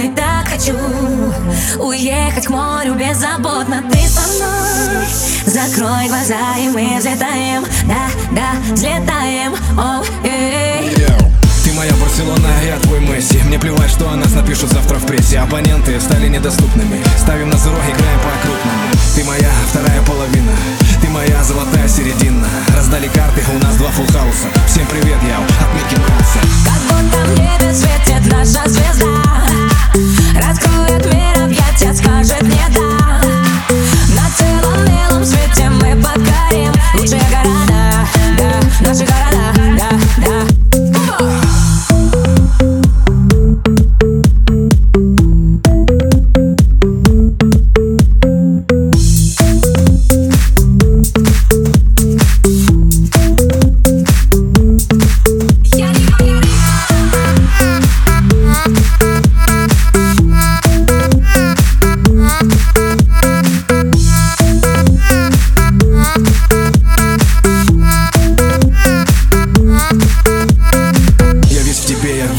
работой Так хочу. Уехать к морю беззаботно. Ты со мной. Закрой глаза и мы взлетаем. Да, да, взлетаем. О, эй. Ты моя Барселона, я твой Месси. Мне плевать, что о нас напишут завтра в прессе. Оппоненты стали недоступными. Ставим на зеро, играем по-крупному. Ты моя вторая половина. Ты моя золотая середина. Раздали карты, у нас два фулхауса. Всем привет, я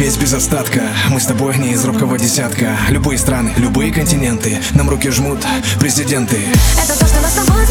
весь без остатка. Мы с тобой не из робкого десятка. Любые страны, любые континенты. Нам руки жмут президенты. Это то, что нас с тобой